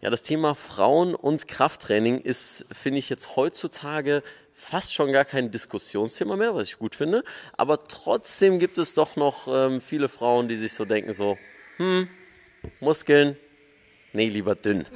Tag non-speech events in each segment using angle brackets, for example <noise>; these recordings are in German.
Ja, das Thema Frauen und Krafttraining ist, finde ich, jetzt heutzutage fast schon gar kein Diskussionsthema mehr, was ich gut finde. Aber trotzdem gibt es doch noch ähm, viele Frauen, die sich so denken, so, hm, Muskeln, nee, lieber dünn.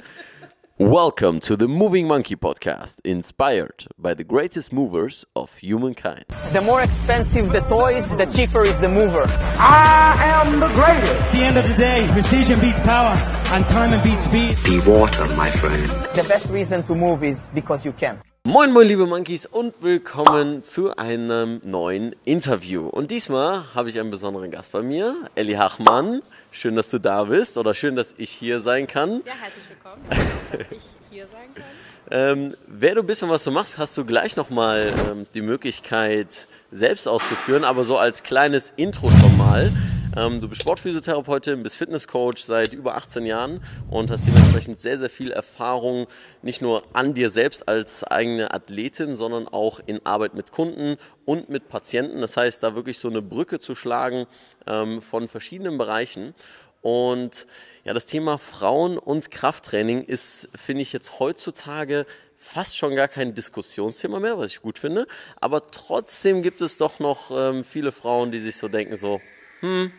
Welcome to the Moving Monkey Podcast, inspired by the greatest movers of humankind. The more expensive the toys, the cheaper is the mover. I am the greatest. At the end of the day, precision beats power, and time beats speed. Be water, my friend. The best reason to move is because you can. Moin, moin, liebe Monkeys und willkommen zu einem neuen Interview. Und diesmal habe ich einen besonderen Gast bei mir, Elli Hachmann. Schön, dass du da bist oder schön, dass ich hier sein kann. Ja, herzlich willkommen. dass ich hier sein kann. <laughs> Ähm, wer du bist und was du machst, hast du gleich nochmal ähm, die Möglichkeit selbst auszuführen, aber so als kleines Intro schon mal. Ähm, du bist Sportphysiotherapeutin, bist Fitnesscoach seit über 18 Jahren und hast dementsprechend sehr, sehr viel Erfahrung, nicht nur an dir selbst als eigene Athletin, sondern auch in Arbeit mit Kunden und mit Patienten. Das heißt, da wirklich so eine Brücke zu schlagen ähm, von verschiedenen Bereichen. Und ja, das Thema Frauen und Krafttraining ist, finde ich, jetzt heutzutage fast schon gar kein Diskussionsthema mehr, was ich gut finde. Aber trotzdem gibt es doch noch ähm, viele Frauen, die sich so denken, so, hm,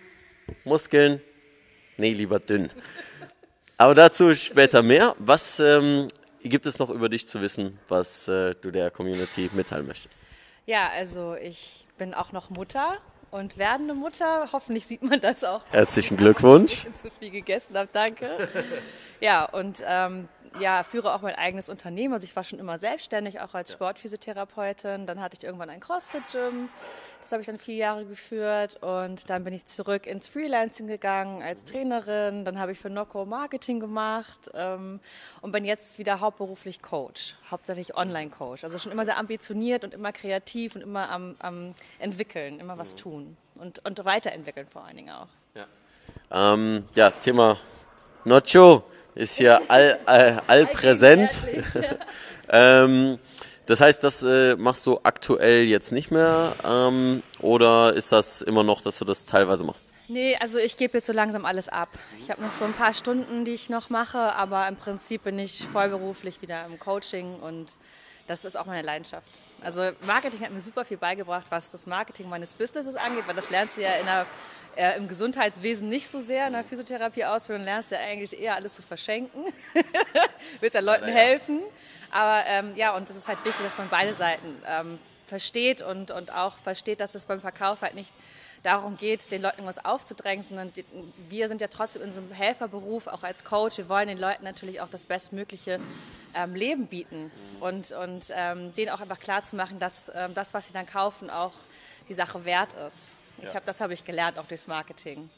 Muskeln, nee, lieber dünn. Aber dazu später mehr. Was ähm, gibt es noch über dich zu wissen, was äh, du der Community mitteilen möchtest? Ja, also ich bin auch noch Mutter und werdende Mutter. Hoffentlich sieht man das auch. Herzlichen Glückwunsch. <laughs> Ich zu viel gegessen habe, danke. Ja, und ähm, ja, führe auch mein eigenes Unternehmen. Also ich war schon immer selbstständig, auch als Sportphysiotherapeutin. Dann hatte ich irgendwann ein CrossFit-Gym. Das habe ich dann vier Jahre geführt. Und dann bin ich zurück ins Freelancing gegangen als Trainerin. Dann habe ich für Noco Marketing gemacht ähm, und bin jetzt wieder hauptberuflich Coach, hauptsächlich Online-Coach. Also schon immer sehr ambitioniert und immer kreativ und immer am, am entwickeln, immer was tun und, und weiterentwickeln vor allen Dingen auch. Ja, ähm, ja Thema Nocho ist hier all, all, allpräsent. <laughs> ähm, das heißt, das äh, machst du aktuell jetzt nicht mehr ähm, oder ist das immer noch, dass du das teilweise machst? Nee, also ich gebe jetzt so langsam alles ab. Ich habe noch so ein paar Stunden, die ich noch mache, aber im Prinzip bin ich vollberuflich wieder im Coaching und das ist auch meine Leidenschaft. Also Marketing hat mir super viel beigebracht, was das Marketing meines Businesses angeht, weil das lernst du ja in der, äh, im Gesundheitswesen nicht so sehr. In der Physiotherapie-Ausbildung lernst du ja eigentlich eher alles zu verschenken. <laughs> Willst ja Leuten helfen. Aber ähm, ja, und das ist halt wichtig, dass man beide Seiten ähm, versteht und, und auch versteht, dass es beim Verkauf halt nicht darum geht, den Leuten was aufzudrängen, sondern die, wir sind ja trotzdem in so einem Helferberuf, auch als Coach. Wir wollen den Leuten natürlich auch das bestmögliche ähm, Leben bieten und, und ähm, denen auch einfach klar zu machen, dass ähm, das, was sie dann kaufen, auch die Sache wert ist. Ich hab, das habe ich gelernt, auch durchs Marketing.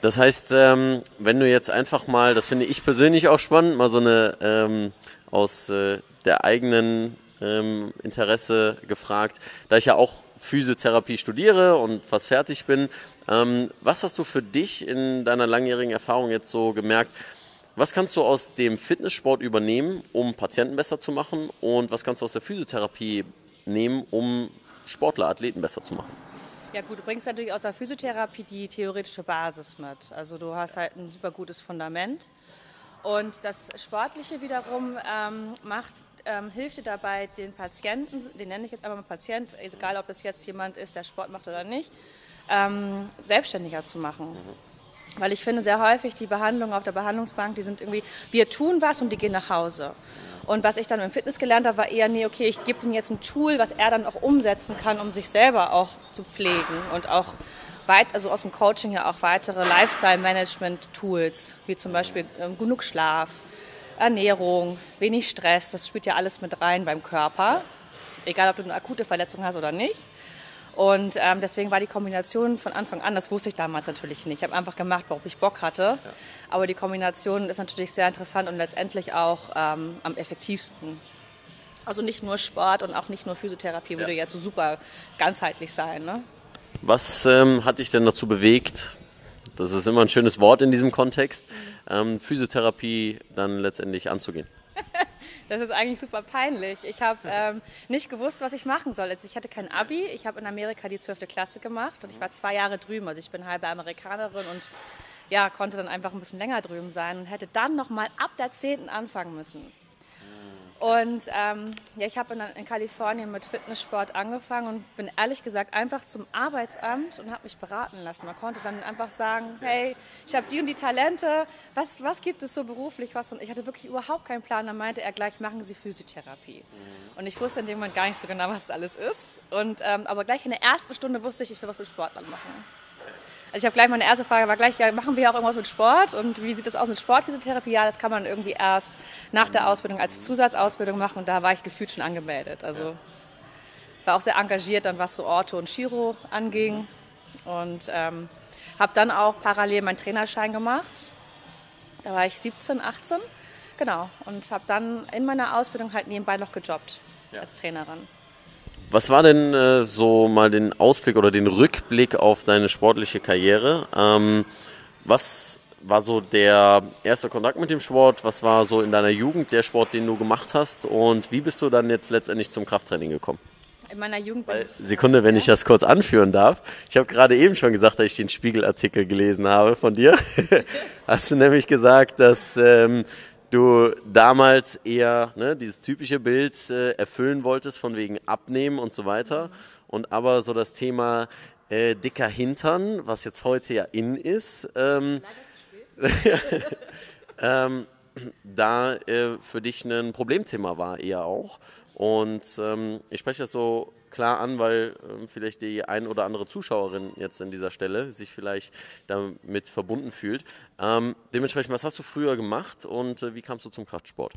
Das heißt, ähm, wenn du jetzt einfach mal, das finde ich persönlich auch spannend, mal so eine ähm, aus äh, der eigenen ähm, Interesse gefragt, da ich ja auch Physiotherapie studiere und fast fertig bin. Ähm, was hast du für dich in deiner langjährigen Erfahrung jetzt so gemerkt? Was kannst du aus dem Fitnesssport übernehmen, um Patienten besser zu machen? Und was kannst du aus der Physiotherapie nehmen, um Sportler, Athleten besser zu machen? Ja gut, du bringst natürlich aus der Physiotherapie die theoretische Basis mit. Also du hast halt ein super gutes Fundament. Und das Sportliche wiederum ähm, macht, ähm, hilft dir dabei, den Patienten, den nenne ich jetzt einmal mal Patient, egal ob es jetzt jemand ist, der Sport macht oder nicht, ähm, selbstständiger zu machen. Weil ich finde sehr häufig die Behandlungen auf der Behandlungsbank, die sind irgendwie, wir tun was und die gehen nach Hause. Und was ich dann im Fitness gelernt habe, war eher, nee, okay, ich gebe ihm jetzt ein Tool, was er dann auch umsetzen kann, um sich selber auch zu pflegen und auch weit, also aus dem Coaching ja auch weitere Lifestyle-Management-Tools, wie zum Beispiel ähm, genug Schlaf, Ernährung, wenig Stress, das spielt ja alles mit rein beim Körper, egal ob du eine akute Verletzung hast oder nicht. Und ähm, deswegen war die Kombination von Anfang an, das wusste ich damals natürlich nicht. Ich habe einfach gemacht, worauf ich Bock hatte. Ja. Aber die Kombination ist natürlich sehr interessant und letztendlich auch ähm, am effektivsten. Also nicht nur Sport und auch nicht nur Physiotherapie ja. würde jetzt so super ganzheitlich sein. Ne? Was ähm, hat dich denn dazu bewegt, das ist immer ein schönes Wort in diesem Kontext, ähm, Physiotherapie dann letztendlich anzugehen? <laughs> Das ist eigentlich super peinlich. Ich habe ähm, nicht gewusst, was ich machen soll. Also ich hatte kein Abi. Ich habe in Amerika die 12. Klasse gemacht und ich war zwei Jahre drüben. Also ich bin halbe Amerikanerin und ja, konnte dann einfach ein bisschen länger drüben sein und hätte dann nochmal ab der 10. anfangen müssen. Und ähm, ja, ich habe in, in, Kalifornien mit Fitnesssport angefangen und bin ehrlich gesagt einfach zum Arbeitsamt und habe mich beraten lassen. Man konnte dann einfach sagen, hey, ich habe die und die Talente, was, was gibt es so beruflich? Was? Und ich hatte wirklich überhaupt keinen Plan. Dann meinte er gleich, machen Sie Physiotherapie. Und ich wusste in dem Moment gar nicht so genau, was das alles ist. Und, ähm, aber gleich in der ersten Stunde wusste ich, ich will was mit Sportlern machen. Also ich habe gleich meine erste Frage war gleich, ja, machen wir auch irgendwas mit Sport und wie sieht das aus mit Sportphysiotherapie? Ja, das kann man irgendwie erst nach der Ausbildung als Zusatzausbildung machen und da war ich gefühlt schon angemeldet. Also war auch sehr engagiert dann, was so Ortho und Chiro anging und ähm, habe dann auch parallel meinen Trainerschein gemacht. Da war ich 17, 18, genau und habe dann in meiner Ausbildung halt nebenbei noch gejobbt ja. als Trainerin. Was war denn äh, so mal den Ausblick oder den Rückblick auf deine sportliche Karriere? Ähm, was war so der erste Kontakt mit dem Sport? Was war so in deiner Jugend der Sport, den du gemacht hast? Und wie bist du dann jetzt letztendlich zum Krafttraining gekommen? In meiner Jugend. Weil, Sekunde, wenn ich das kurz anführen darf. Ich habe gerade eben schon gesagt, dass ich den Spiegelartikel gelesen habe von dir. <laughs> Hast du nämlich gesagt, dass ähm, du damals eher ne, dieses typische Bild äh, erfüllen wolltest, von wegen Abnehmen und so weiter. Und aber so das Thema äh, dicker Hintern, was jetzt heute ja in ist, ähm, <laughs> ähm, da äh, für dich ein Problemthema war eher auch. Und ähm, ich spreche das so klar an, weil äh, vielleicht die ein oder andere Zuschauerin jetzt an dieser Stelle sich vielleicht damit verbunden fühlt. Ähm, dementsprechend, was hast du früher gemacht und äh, wie kamst du zum Kraftsport?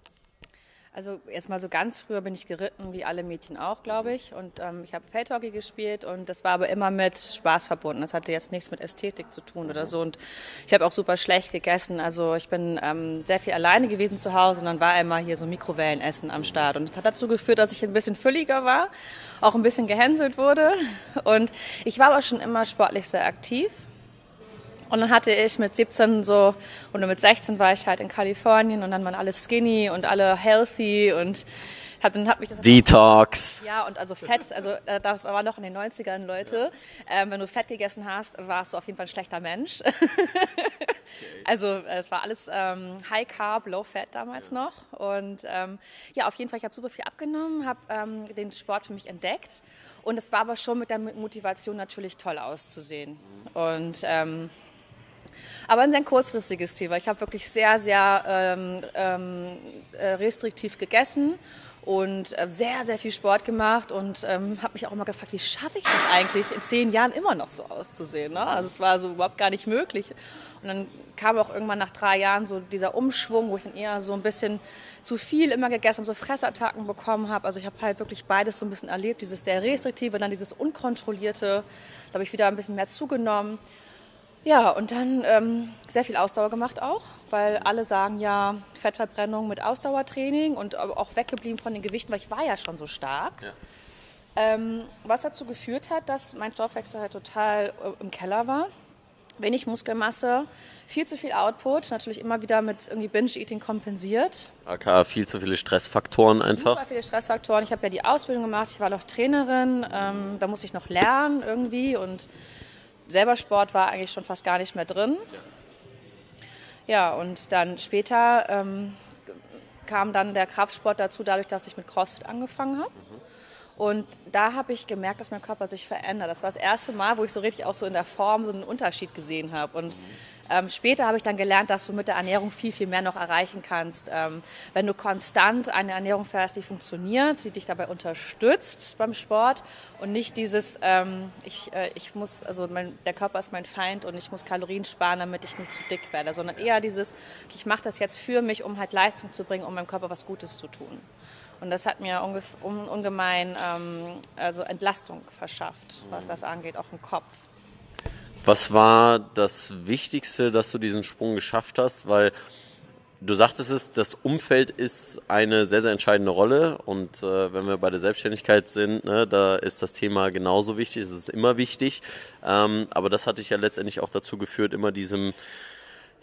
Also jetzt mal so ganz früher bin ich geritten, wie alle Mädchen auch, glaube ich. Und ähm, ich habe Feldhockey gespielt und das war aber immer mit Spaß verbunden. Das hatte jetzt nichts mit Ästhetik zu tun oder so. Und ich habe auch super schlecht gegessen. Also ich bin ähm, sehr viel alleine gewesen zu Hause und dann war einmal hier so Mikrowellenessen am Start. Und das hat dazu geführt, dass ich ein bisschen fülliger war, auch ein bisschen gehänselt wurde. Und ich war aber schon immer sportlich sehr aktiv. Und dann hatte ich mit 17 so, oder mit 16 war ich halt in Kalifornien und dann waren alle skinny und alle healthy und hat, dann hat mich das Detox. Ja, und also Fett, also äh, das war noch in den 90ern, Leute. Ähm, wenn du Fett gegessen hast, warst du auf jeden Fall ein schlechter Mensch. <laughs> also äh, es war alles ähm, High Carb, Low Fat damals noch. Und ähm, ja, auf jeden Fall, ich habe super viel abgenommen, habe ähm, den Sport für mich entdeckt. Und es war aber schon mit der Motivation natürlich toll auszusehen. Und ähm, aber ein sehr kurzfristiges Ziel, weil ich habe wirklich sehr, sehr ähm, ähm, äh, restriktiv gegessen und äh, sehr, sehr viel Sport gemacht und ähm, habe mich auch immer gefragt, wie schaffe ich das eigentlich, in zehn Jahren immer noch so auszusehen. Ne? Also es war so überhaupt gar nicht möglich. Und dann kam auch irgendwann nach drei Jahren so dieser Umschwung, wo ich dann eher so ein bisschen zu viel immer gegessen habe, so Fressattacken bekommen habe. Also ich habe halt wirklich beides so ein bisschen erlebt, dieses sehr restriktive, dann dieses unkontrollierte. Da habe ich wieder ein bisschen mehr zugenommen. Ja, und dann ähm, sehr viel Ausdauer gemacht auch, weil alle sagen ja Fettverbrennung mit Ausdauertraining und auch weggeblieben von den Gewichten, weil ich war ja schon so stark. Ja. Ähm, was dazu geführt hat, dass mein Stoffwechsel halt total äh, im Keller war. Wenig Muskelmasse, viel zu viel Output, natürlich immer wieder mit irgendwie Binge-Eating kompensiert. AK, viel zu viele Stressfaktoren einfach. Super viele Stressfaktoren. Ich habe ja die Ausbildung gemacht, ich war noch Trainerin, ähm, da musste ich noch lernen irgendwie und selber Sport war eigentlich schon fast gar nicht mehr drin. Ja, und dann später ähm, kam dann der Kraftsport dazu, dadurch, dass ich mit CrossFit angefangen habe. Und da habe ich gemerkt, dass mein Körper sich verändert. Das war das erste Mal, wo ich so richtig auch so in der Form so einen Unterschied gesehen habe. Und ähm, später habe ich dann gelernt, dass du mit der Ernährung viel, viel mehr noch erreichen kannst. Ähm, wenn du konstant eine Ernährung fährst, die funktioniert, die dich dabei unterstützt beim Sport und nicht dieses, ähm, ich, äh, ich muss, also mein, der Körper ist mein Feind und ich muss Kalorien sparen, damit ich nicht zu dick werde, sondern eher dieses, ich mache das jetzt für mich, um halt Leistung zu bringen, um meinem Körper was Gutes zu tun. Und das hat mir ungemein ähm, also Entlastung verschafft, was das angeht, auch im Kopf. Was war das Wichtigste, dass du diesen Sprung geschafft hast? Weil du sagtest es, das Umfeld ist eine sehr, sehr entscheidende Rolle. Und äh, wenn wir bei der Selbstständigkeit sind, ne, da ist das Thema genauso wichtig. Es ist immer wichtig. Ähm, aber das hat dich ja letztendlich auch dazu geführt, immer diesem,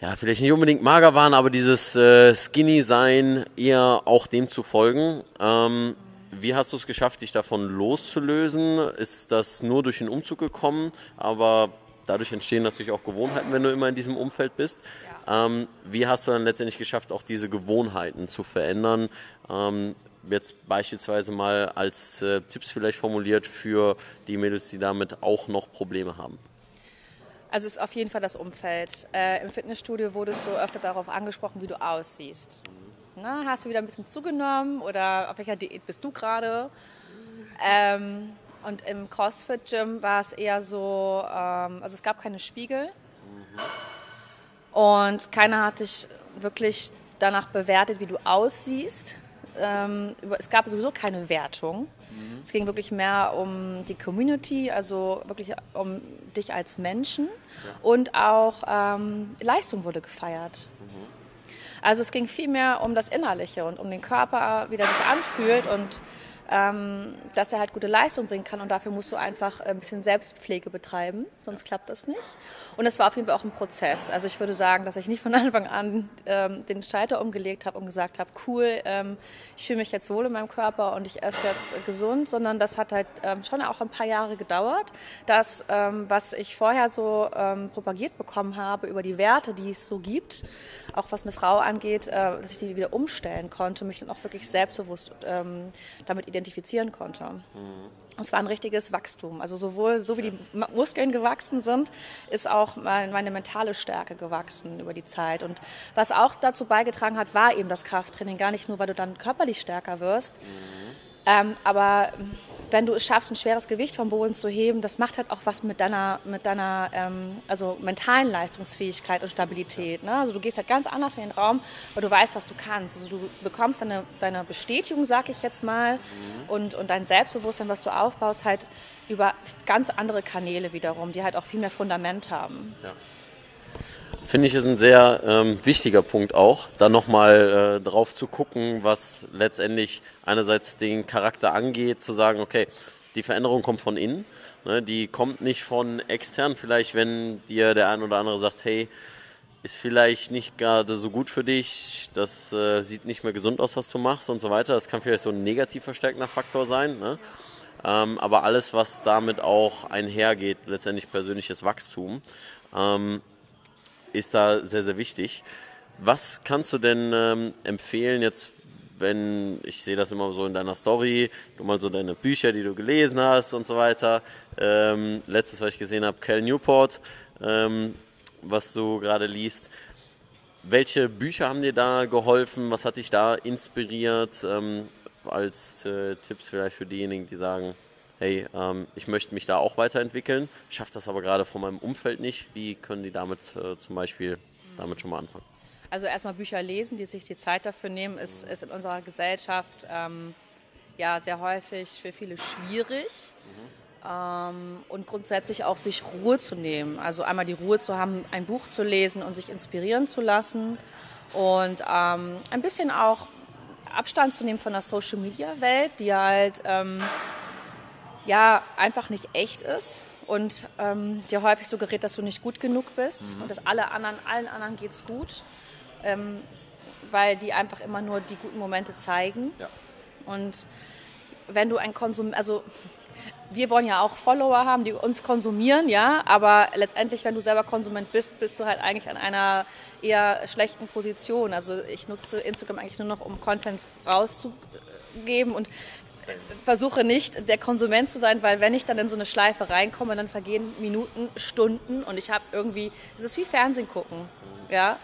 ja, vielleicht nicht unbedingt mager waren, aber dieses äh, Skinny-Sein eher auch dem zu folgen. Ähm, wie hast du es geschafft, dich davon loszulösen? Ist das nur durch den Umzug gekommen? Aber dadurch entstehen natürlich auch Gewohnheiten, wenn du immer in diesem Umfeld bist. Ähm, wie hast du dann letztendlich geschafft, auch diese Gewohnheiten zu verändern? Ähm, jetzt beispielsweise mal als äh, Tipps vielleicht formuliert für die Mädels, die damit auch noch Probleme haben. Also es ist auf jeden Fall das Umfeld. Äh, Im Fitnessstudio wurdest du öfter darauf angesprochen, wie du aussiehst. Na, hast du wieder ein bisschen zugenommen oder auf welcher Diät bist du gerade? Ähm, und im CrossFit-Gym war es eher so, ähm, also es gab keine Spiegel und keiner hat dich wirklich danach bewertet, wie du aussiehst. Ähm, es gab sowieso keine Wertung. Mhm. Es ging wirklich mehr um die Community, also wirklich um dich als Menschen. Ja. Und auch ähm, Leistung wurde gefeiert. Mhm. Also es ging viel mehr um das Innerliche und um den Körper, wie der sich anfühlt und dass er halt gute Leistung bringen kann und dafür musst du einfach ein bisschen Selbstpflege betreiben, sonst klappt das nicht. Und es war auf jeden Fall auch ein Prozess. Also ich würde sagen, dass ich nicht von <laughs> Anfang an ähm, den Schalter umgelegt habe und gesagt habe, cool, ähm, ich fühle mich jetzt wohl in meinem Körper und ich esse jetzt äh, gesund, sondern das hat halt ähm, schon auch ein paar Jahre gedauert. Das, ähm, was ich vorher so ähm, propagiert bekommen habe über die Werte, die es so gibt, auch was eine Frau angeht, äh, dass ich die wieder umstellen konnte, mich dann auch wirklich selbstbewusst ähm, damit identifizieren konnte. Mhm. Es war ein richtiges Wachstum. Also sowohl so wie die Muskeln gewachsen sind, ist auch meine mentale Stärke gewachsen über die Zeit. Und was auch dazu beigetragen hat, war eben das Krafttraining. Gar nicht nur, weil du dann körperlich stärker wirst, mhm. ähm, aber wenn du es schaffst, ein schweres Gewicht vom Boden zu heben, das macht halt auch was mit deiner, mit deiner ähm, also mentalen Leistungsfähigkeit und Stabilität. Ne? Also du gehst halt ganz anders in den Raum, weil du weißt, was du kannst. Also du bekommst deine, deine Bestätigung, sag ich jetzt mal, mhm. und, und dein Selbstbewusstsein, was du aufbaust, halt über ganz andere Kanäle wiederum, die halt auch viel mehr Fundament haben. Ja finde ich, ist ein sehr ähm, wichtiger Punkt auch, da nochmal äh, drauf zu gucken, was letztendlich einerseits den Charakter angeht, zu sagen, okay, die Veränderung kommt von innen, ne, die kommt nicht von extern, vielleicht wenn dir der ein oder andere sagt, hey, ist vielleicht nicht gerade so gut für dich, das äh, sieht nicht mehr gesund aus, was du machst und so weiter. Das kann vielleicht so ein negativ verstärkender Faktor sein. Ne? Ähm, aber alles, was damit auch einhergeht, letztendlich persönliches Wachstum. Ähm, ist da sehr, sehr wichtig. Was kannst du denn ähm, empfehlen jetzt, wenn, ich sehe das immer so in deiner Story, du mal so deine Bücher, die du gelesen hast und so weiter. Ähm, letztes, was ich gesehen habe, Cal Newport, ähm, was du gerade liest. Welche Bücher haben dir da geholfen? Was hat dich da inspiriert? Ähm, als äh, Tipps vielleicht für diejenigen, die sagen, hey, ähm, ich möchte mich da auch weiterentwickeln, schaffe das aber gerade von meinem Umfeld nicht. Wie können die damit äh, zum Beispiel damit schon mal anfangen? Also erstmal Bücher lesen, die sich die Zeit dafür nehmen, ist, ist in unserer Gesellschaft ähm, ja sehr häufig für viele schwierig. Mhm. Ähm, und grundsätzlich auch sich Ruhe zu nehmen. Also einmal die Ruhe zu haben, ein Buch zu lesen und sich inspirieren zu lassen und ähm, ein bisschen auch Abstand zu nehmen von der Social Media Welt, die halt ähm, ja einfach nicht echt ist und ähm, dir häufig suggeriert, dass du nicht gut genug bist mhm. und dass alle anderen, allen anderen geht's gut, ähm, weil die einfach immer nur die guten Momente zeigen. Ja. Und wenn du ein Konsum, also wir wollen ja auch Follower haben, die uns konsumieren, ja, aber letztendlich, wenn du selber Konsument bist, bist du halt eigentlich an einer eher schlechten Position. Also ich nutze Instagram eigentlich nur noch, um Content rauszugeben und versuche nicht der Konsument zu sein, weil wenn ich dann in so eine Schleife reinkomme, dann vergehen Minuten, Stunden und ich habe irgendwie, es ist wie Fernsehen gucken, ja.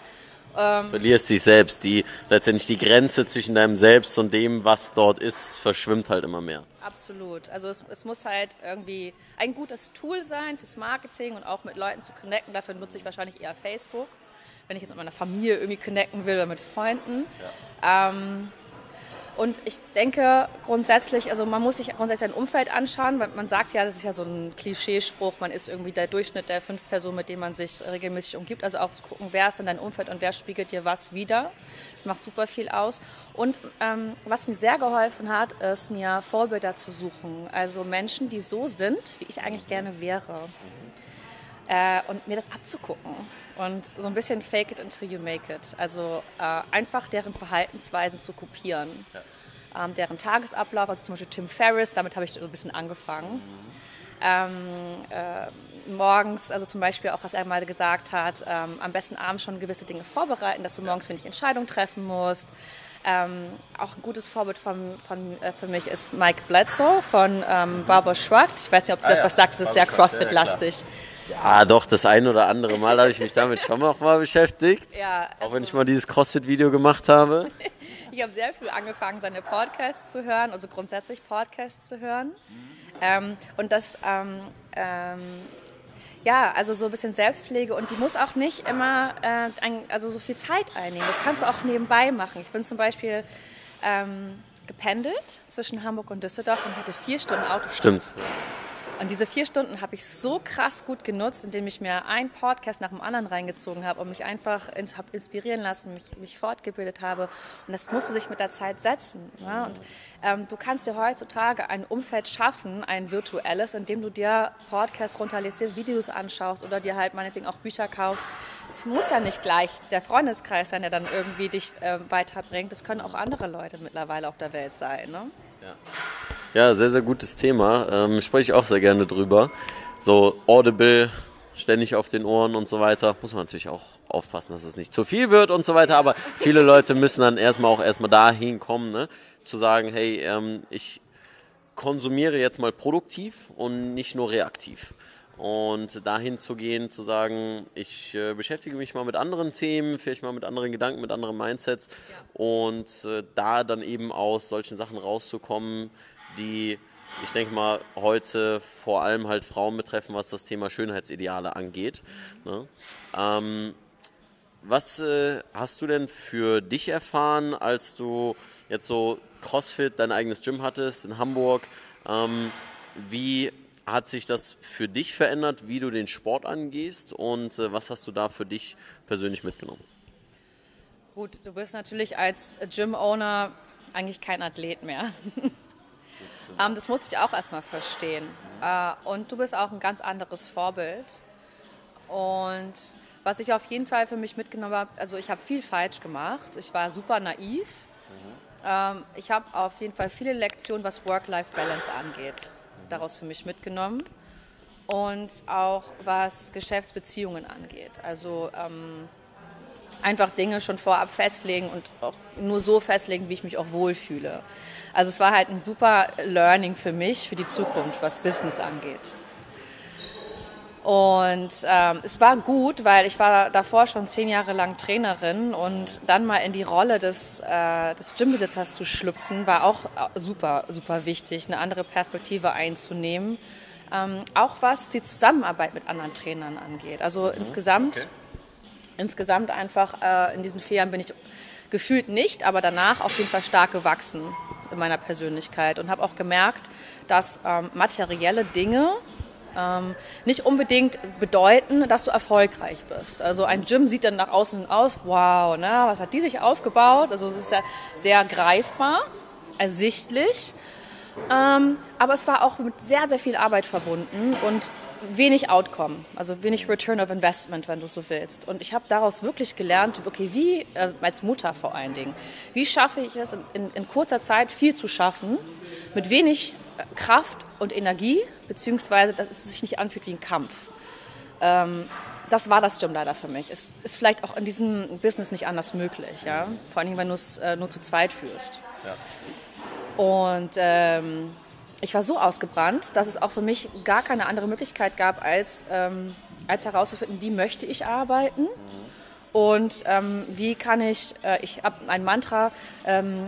Ähm, Verlierst dich selbst, die letztendlich die Grenze zwischen deinem Selbst und dem, was dort ist, verschwimmt halt immer mehr. Absolut. Also es, es muss halt irgendwie ein gutes Tool sein fürs Marketing und auch mit Leuten zu connecten. Dafür nutze ich wahrscheinlich eher Facebook, wenn ich jetzt mit meiner Familie irgendwie connecten will oder mit Freunden. Ja. Ähm, und ich denke grundsätzlich, also man muss sich grundsätzlich ein Umfeld anschauen, weil man sagt ja, das ist ja so ein Klischeespruch, man ist irgendwie der Durchschnitt der fünf Personen, mit denen man sich regelmäßig umgibt. Also auch zu gucken, wer ist in dein Umfeld und wer spiegelt dir was wieder. Das macht super viel aus. Und ähm, was mir sehr geholfen hat, ist mir Vorbilder zu suchen. Also Menschen, die so sind, wie ich eigentlich gerne wäre. Äh, und mir das abzugucken und so ein bisschen fake it until you make it. Also äh, einfach deren Verhaltensweisen zu kopieren. Ja. Ähm, deren Tagesablauf, also zum Beispiel Tim Ferriss, damit habe ich so ein bisschen angefangen. Mhm. ähm, äh, morgens, also zum Beispiel auch, was er mal gesagt hat, ähm, am besten abends schon gewisse Dinge vorbereiten, dass du morgens wenig Entscheidungen treffen musst. Ähm, auch ein gutes Vorbild von, von, äh, für mich ist Mike Bledsoe von ähm, Barber Shrugged. Ich weiß nicht, ob du Ah das ja, was sagt, das ist sehr ja, ja, CrossFit-lastig. Ah, doch, das ein oder andere Mal habe ich mich damit schon noch mal beschäftigt. Ja, Auch wenn ich also- mal dieses CrossFit-Video gemacht habe. <laughs> Ich habe sehr früh angefangen, seine Podcasts zu hören, also grundsätzlich Podcasts zu hören. Ähm, und das, ähm, ähm, ja, also so ein bisschen Selbstpflege und die muss auch nicht immer äh, ein, also so viel Zeit einnehmen. Das kannst du auch nebenbei machen. Ich bin zum Beispiel ähm, gependelt zwischen Hamburg und Düsseldorf und hatte vier Stunden Auto. Stimmt. Und diese vier Stunden habe ich so krass gut genutzt, indem ich mir einen Podcast nach dem anderen reingezogen habe und mich einfach ins, hab inspirieren lassen, mich, mich fortgebildet habe. Und das musste sich mit der Zeit setzen. Ja? Und ähm, du kannst dir heutzutage ein Umfeld schaffen, ein virtuelles, in dem du dir Podcasts runterlädst, dir Videos anschaust oder dir halt meinetwegen auch Bücher kaufst. Es muss ja nicht gleich der Freundeskreis sein, der dann irgendwie dich äh, weiterbringt. Es können auch andere Leute mittlerweile auf der Welt sein. Ne? Ja, sehr, sehr gutes Thema. Ähm, spreche ich auch sehr gerne drüber. So Audible, ständig auf den Ohren und so weiter. Muss man natürlich auch aufpassen, dass es nicht zu viel wird und so weiter. Aber viele Leute müssen dann erstmal auch erstmal dahin kommen, ne? zu sagen, hey, ähm, ich konsumiere jetzt mal produktiv und nicht nur reaktiv. Und dahin zu gehen, zu sagen, ich äh, beschäftige mich mal mit anderen Themen, vielleicht mal mit anderen Gedanken, mit anderen Mindsets und äh, da dann eben aus solchen Sachen rauszukommen, die, ich denke mal, heute vor allem halt Frauen betreffen, was das Thema Schönheitsideale angeht. Ne? Ähm, was äh, hast du denn für dich erfahren, als du jetzt so CrossFit, dein eigenes Gym hattest in Hamburg? Ähm, wie hat sich das für dich verändert, wie du den Sport angehst und äh, was hast du da für dich persönlich mitgenommen? Gut, du bist natürlich als Gym-Owner eigentlich kein Athlet mehr. <laughs> ähm, das musste ich auch erstmal verstehen. Äh, und du bist auch ein ganz anderes Vorbild. Und was ich auf jeden Fall für mich mitgenommen habe, also ich habe viel falsch gemacht. Ich war super naiv. Ähm, ich habe auf jeden Fall viele Lektionen, was Work-Life-Balance angeht, daraus für mich mitgenommen. Und auch was Geschäftsbeziehungen angeht. Also ähm, einfach Dinge schon vorab festlegen und auch nur so festlegen, wie ich mich auch wohlfühle. Also es war halt ein super Learning für mich, für die Zukunft, was Business angeht. Und ähm, es war gut, weil ich war davor schon zehn Jahre lang Trainerin und dann mal in die Rolle des, äh, des Gymbesitzers zu schlüpfen, war auch äh, super, super wichtig, eine andere Perspektive einzunehmen. Ähm, auch was die Zusammenarbeit mit anderen Trainern angeht. Also insgesamt insgesamt einfach äh, in diesen vier Jahren bin ich gefühlt nicht, aber danach auf jeden Fall stark gewachsen in meiner Persönlichkeit und habe auch gemerkt, dass ähm, materielle Dinge ähm, nicht unbedingt bedeuten, dass du erfolgreich bist. Also ein Gym sieht dann nach außen aus, wow, ne, was hat die sich aufgebaut? Also es ist ja sehr greifbar, ersichtlich. Ähm, aber es war auch mit sehr, sehr viel Arbeit verbunden und wenig Outcome, also wenig Return of Investment, wenn du so willst. Und ich habe daraus wirklich gelernt, okay, wie, äh, als Mutter vor allen Dingen, wie schaffe ich es in, in, in kurzer Zeit viel zu schaffen, mit wenig äh, Kraft und Energie, beziehungsweise dass es sich nicht anfühlt wie ein Kampf. Ähm, das war das Gym leider für mich. Es ist vielleicht auch in diesem Business nicht anders möglich, ja? vor allen Dingen, wenn du es äh, nur zu zweit führst. Und ähm, ich war so ausgebrannt, dass es auch für mich gar keine andere Möglichkeit gab, als, ähm, als herauszufinden, wie möchte ich arbeiten und ähm, wie kann ich, äh, ich habe ein Mantra, ähm,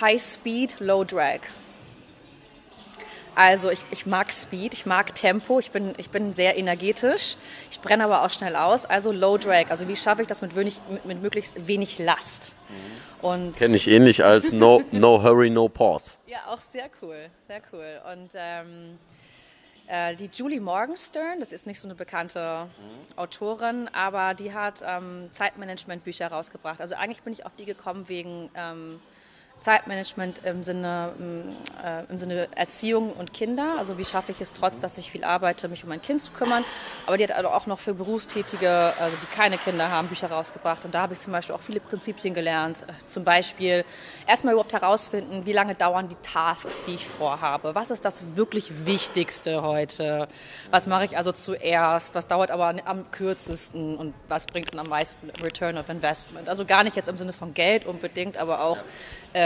High Speed, Low Drag. Also ich, ich mag Speed, ich mag Tempo, ich bin, ich bin sehr energetisch, ich brenne aber auch schnell aus. Also Low Drag, also wie schaffe ich das mit, wenig, mit, mit möglichst wenig Last. Und Kenne ich ähnlich als No, no Hurry, No Pause. ja, auch sehr cool, sehr cool. Und ähm, äh, die Julie Morgenstern, das ist nicht so eine bekannte Autorin, aber die hat ähm, Zeitmanagement-Bücher rausgebracht. Also eigentlich bin ich auf die gekommen wegen ähm, Zeitmanagement im Sinne, äh, im Sinne Erziehung und Kinder. Also wie schaffe ich es trotz, dass ich viel arbeite, mich um mein Kind zu kümmern. Aber die hat also auch noch für Berufstätige, also die keine Kinder haben, Bücher rausgebracht. Und da habe ich zum Beispiel auch viele Prinzipien gelernt. Zum Beispiel erstmal überhaupt herausfinden, wie lange dauern die Tasks, die ich vorhabe. Was ist das wirklich Wichtigste heute? Was mache ich also zuerst? Was dauert aber am kürzesten? Und was bringt dann am meisten Return of Investment? Also gar nicht jetzt im Sinne von Geld unbedingt, aber auch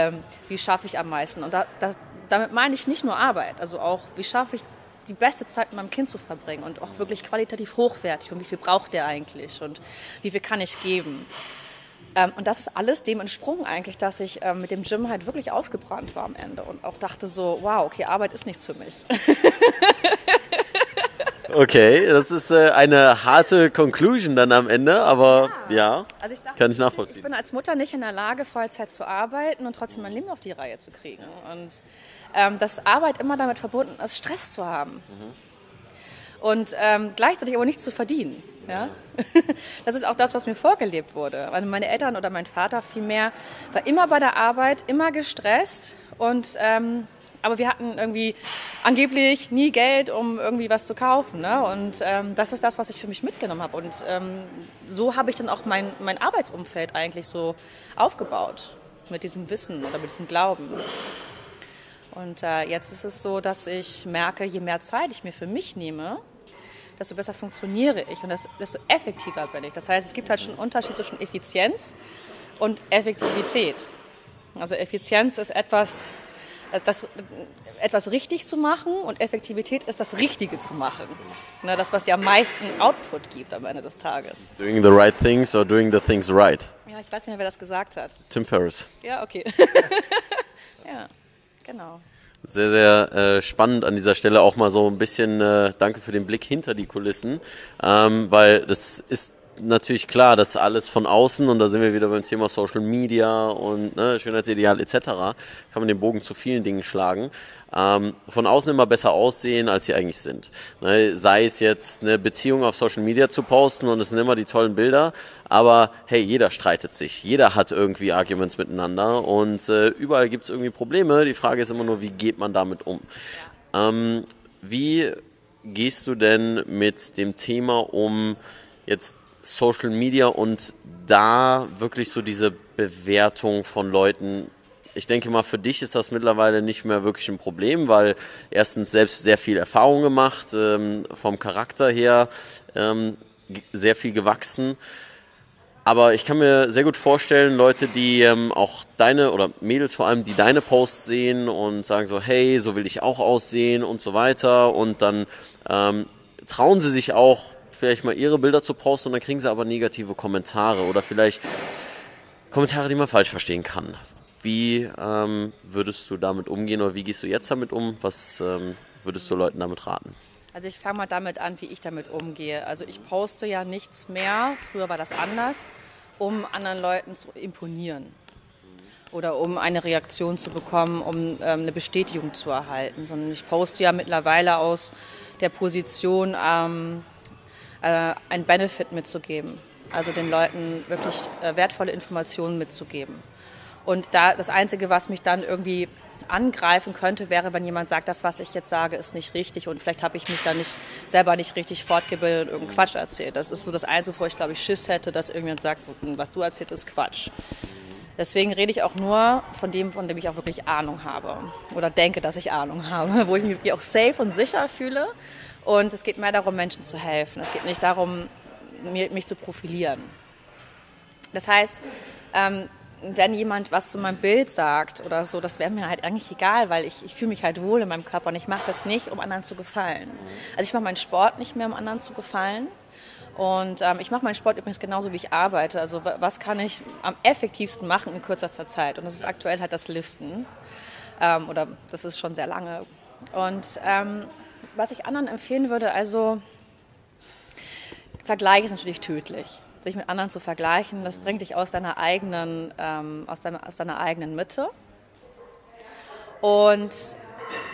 ähm, wie schaffe ich am meisten. Und da, das, damit meine ich nicht nur Arbeit, also auch, wie schaffe ich die beste Zeit mit meinem Kind zu verbringen und auch wirklich qualitativ hochwertig und wie viel braucht der eigentlich und wie viel kann ich geben. Ähm, und das ist alles dem entsprungen eigentlich, dass ich ähm, mit dem Gym halt wirklich ausgebrannt war am Ende und auch dachte so, wow, okay, Arbeit ist nichts für mich. <laughs> Okay, das ist äh, eine harte Conclusion dann am Ende, aber ja, ja also ich dachte, kann ich nachvollziehen. Ich bin als Mutter nicht in der Lage, Vollzeit zu arbeiten und trotzdem mein Leben auf die Reihe zu kriegen. Und ähm, dass Arbeit immer damit verbunden ist, Stress zu haben. Mhm. Und ähm, gleichzeitig aber nichts zu verdienen. Ja? <laughs> Das ist auch das, was mir vorgelebt wurde. Also meine Eltern oder mein Vater vielmehr war immer bei der Arbeit, immer gestresst und ähm, aber wir hatten irgendwie angeblich nie Geld, um irgendwie was zu kaufen. Ne? Und ähm, das ist das, was ich für mich mitgenommen habe. Und ähm, so habe ich dann auch mein, mein Arbeitsumfeld eigentlich so aufgebaut mit diesem Wissen oder mit diesem Glauben. Und äh, jetzt ist es so, dass ich merke, je mehr Zeit ich mir für mich nehme, desto besser funktioniere ich und desto effektiver bin ich. Das heißt, es gibt halt schon einen Unterschied zwischen Effizienz und Effektivität. Also Effizienz ist etwas, das, etwas richtig zu machen und Effektivität ist das Richtige zu machen. Ne, das, was dir am meisten Output gibt am Ende des Tages. Doing the right things or doing the things right. Ja, ich weiß nicht mehr, wer das gesagt hat. Tim Ferriss. Ja, okay. <laughs> ja, genau. Sehr, sehr äh, spannend an dieser Stelle auch mal so ein bisschen, äh, danke für den Blick hinter die Kulissen, ähm, weil das ist natürlich klar, dass alles von außen, und da sind wir wieder beim Thema Social Media und ne, Schönheitsideal etc., kann man den Bogen zu vielen Dingen schlagen, ähm, von außen immer besser aussehen, als sie eigentlich sind. Ne, sei es jetzt eine Beziehung auf Social Media zu posten und es sind immer die tollen Bilder, aber hey, jeder streitet sich, jeder hat irgendwie Arguments miteinander und äh, überall gibt es irgendwie Probleme. Die Frage ist immer nur, wie geht man damit um? Ähm, wie gehst du denn mit dem Thema um, jetzt Social Media und da wirklich so diese Bewertung von Leuten. Ich denke mal, für dich ist das mittlerweile nicht mehr wirklich ein Problem, weil erstens selbst sehr viel Erfahrung gemacht, ähm, vom Charakter her ähm, sehr viel gewachsen. Aber ich kann mir sehr gut vorstellen, Leute, die ähm, auch deine oder Mädels vor allem, die deine Posts sehen und sagen so, hey, so will ich auch aussehen und so weiter. Und dann ähm, trauen sie sich auch vielleicht mal ihre Bilder zu posten und dann kriegen sie aber negative Kommentare oder vielleicht Kommentare, die man falsch verstehen kann. Wie ähm, würdest du damit umgehen oder wie gehst du jetzt damit um? Was ähm, würdest du Leuten damit raten? Also ich fange mal damit an, wie ich damit umgehe. Also ich poste ja nichts mehr, früher war das anders, um anderen Leuten zu imponieren oder um eine Reaktion zu bekommen, um ähm, eine Bestätigung zu erhalten, sondern ich poste ja mittlerweile aus der Position, ähm, äh, einen Benefit mitzugeben. Also den Leuten wirklich äh, wertvolle Informationen mitzugeben. Und da das Einzige, was mich dann irgendwie angreifen könnte, wäre, wenn jemand sagt, das, was ich jetzt sage, ist nicht richtig und vielleicht habe ich mich da nicht selber nicht richtig fortgebildet und irgendeinen Quatsch erzählt. Das ist so das Einzige, wo ich glaube ich Schiss hätte, dass irgendjemand sagt, so, hm, was du erzählst, ist Quatsch. Deswegen rede ich auch nur von dem, von dem ich auch wirklich Ahnung habe oder denke, dass ich Ahnung habe, <laughs> wo ich mich auch safe und sicher fühle und es geht mehr darum, Menschen zu helfen. Es geht nicht darum, mich zu profilieren. Das heißt, ähm, wenn jemand was zu meinem Bild sagt oder so, das wäre mir halt eigentlich egal, weil ich, ich fühle mich halt wohl in meinem Körper und ich mache das nicht, um anderen zu gefallen. Also ich mache meinen Sport nicht mehr, um anderen zu gefallen. Und ähm, ich mache meinen Sport übrigens genauso, wie ich arbeite. Also was kann ich am effektivsten machen in kürzester Zeit? Und das ist aktuell halt das Liften. Ähm, oder das ist schon sehr lange. Und ähm, was ich anderen empfehlen würde, also Vergleich ist natürlich tödlich. Sich mit anderen zu vergleichen, das bringt dich aus deiner eigenen, ähm, aus, deiner, aus deiner eigenen Mitte. Und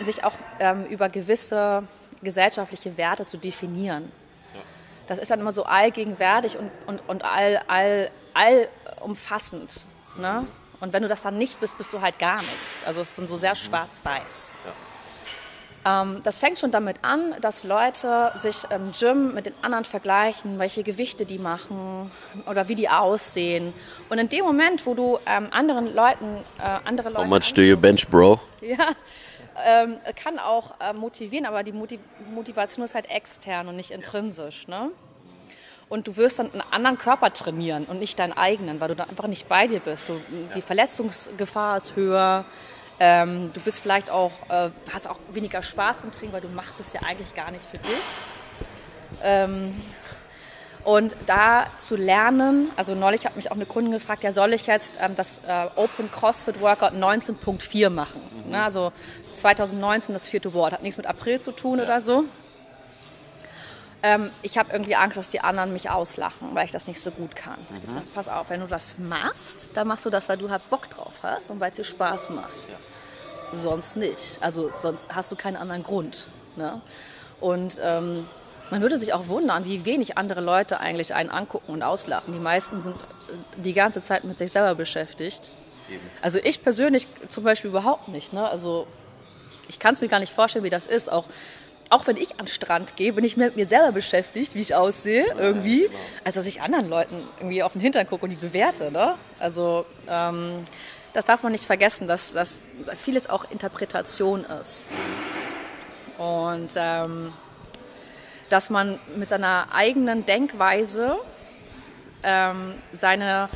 sich auch ähm, über gewisse gesellschaftliche Werte zu definieren. Das ist dann immer so allgegenwärtig und, und, und all, all, allumfassend. Ne? Und wenn du das dann nicht bist, bist du halt gar nichts. Also es sind so sehr schwarz-weiß. Ähm, das fängt schon damit an, dass Leute sich im Gym mit den anderen vergleichen, welche Gewichte die machen oder wie die aussehen. Und in dem Moment, wo du ähm, anderen Leuten, äh, andere Leute How much do you bench, bro? <laughs> ja, ähm, kann auch äh, motivieren, aber die Motiv Motivation ist halt extern und nicht intrinsisch. Ne? Und du wirst dann einen anderen Körper trainieren und nicht deinen eigenen, weil du dann einfach nicht bei dir bist. Du, die Verletzungsgefahr ist höher. Ähm, du bist vielleicht auch, äh, hast auch weniger Spaß beim Training, weil du machst es ja eigentlich gar nicht für dich. Ähm, und da zu lernen, also neulich hat mich auch eine Kundin gefragt, ja, soll ich jetzt ähm, das äh, Open CrossFit Workout 19.4 machen? Mhm. Ne, also 2019 das vierte Wort, hat nichts mit April zu tun ja. oder so. Ähm, ich habe irgendwie Angst, dass die anderen mich auslachen, weil ich das nicht so gut kann. Mhm. Ich sag, pass auf, wenn du das machst, dann machst du das, weil du halt Bock drauf hast und weil es dir Spaß macht. Ja. Sonst nicht. Also sonst hast du keinen anderen Grund. Ne? Und ähm, man würde sich auch wundern, wie wenig andere Leute eigentlich einen angucken und auslachen. Die meisten sind die ganze Zeit mit sich selber beschäftigt. Also ich persönlich zum Beispiel überhaupt nicht. Ne? Also ich, ich kann es mir gar nicht vorstellen, wie das ist. Auch, auch wenn ich an den Strand gehe, bin ich mit mir selber beschäftigt, wie ich aussehe irgendwie, als dass ich anderen Leuten irgendwie auf den Hintern gucke und die bewerte. Ne? Also ähm, das darf man nicht vergessen, dass, dass vieles auch Interpretation ist. Und ähm, dass man mit seiner eigenen Denkweise ähm, seine,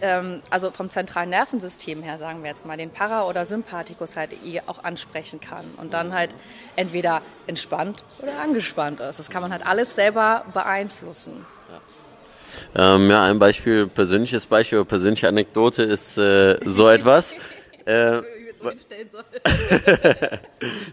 ähm, also vom zentralen Nervensystem her, sagen wir jetzt mal, den Para- oder Sympathikus halt eh auch ansprechen kann und dann halt entweder entspannt oder angespannt ist. Das kann man halt alles selber beeinflussen. Ja. Ähm, ja, ein Beispiel, persönliches Beispiel, persönliche Anekdote ist äh, so etwas. <laughs> äh, <laughs>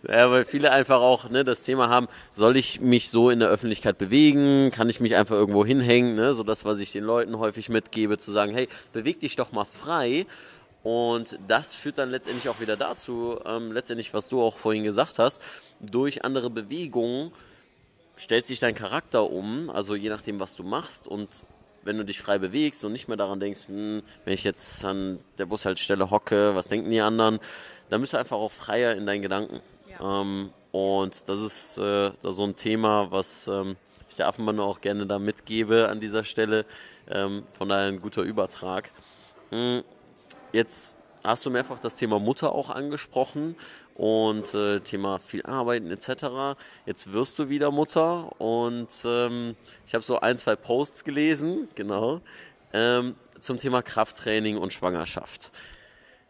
ja, weil viele einfach auch ne, das Thema haben, soll ich mich so in der Öffentlichkeit bewegen? Kann ich mich einfach irgendwo hinhängen? Ne? So das, was ich den Leuten häufig mitgebe, zu sagen, hey, beweg dich doch mal frei. Und das führt dann letztendlich auch wieder dazu, ähm, letztendlich, was du auch vorhin gesagt hast, durch andere Bewegungen stellt sich dein Charakter um, also je nachdem, was du machst und wenn du dich frei bewegst und nicht mehr daran denkst, hm, wenn ich jetzt an der Bushaltestelle hocke, was denken die anderen, dann bist du einfach auch freier in deinen Gedanken. Ja. Ähm, und das ist äh, das so ein Thema, was ähm, ich der Affenmann auch gerne da mitgebe an dieser Stelle. Ähm, von daher ein guter Übertrag. Hm, jetzt hast du mehrfach das Thema Mutter auch angesprochen und äh, Thema viel arbeiten etc. Jetzt wirst du wieder Mutter und ähm, ich habe so ein, zwei Posts gelesen, genau, ähm, zum Thema Krafttraining und Schwangerschaft.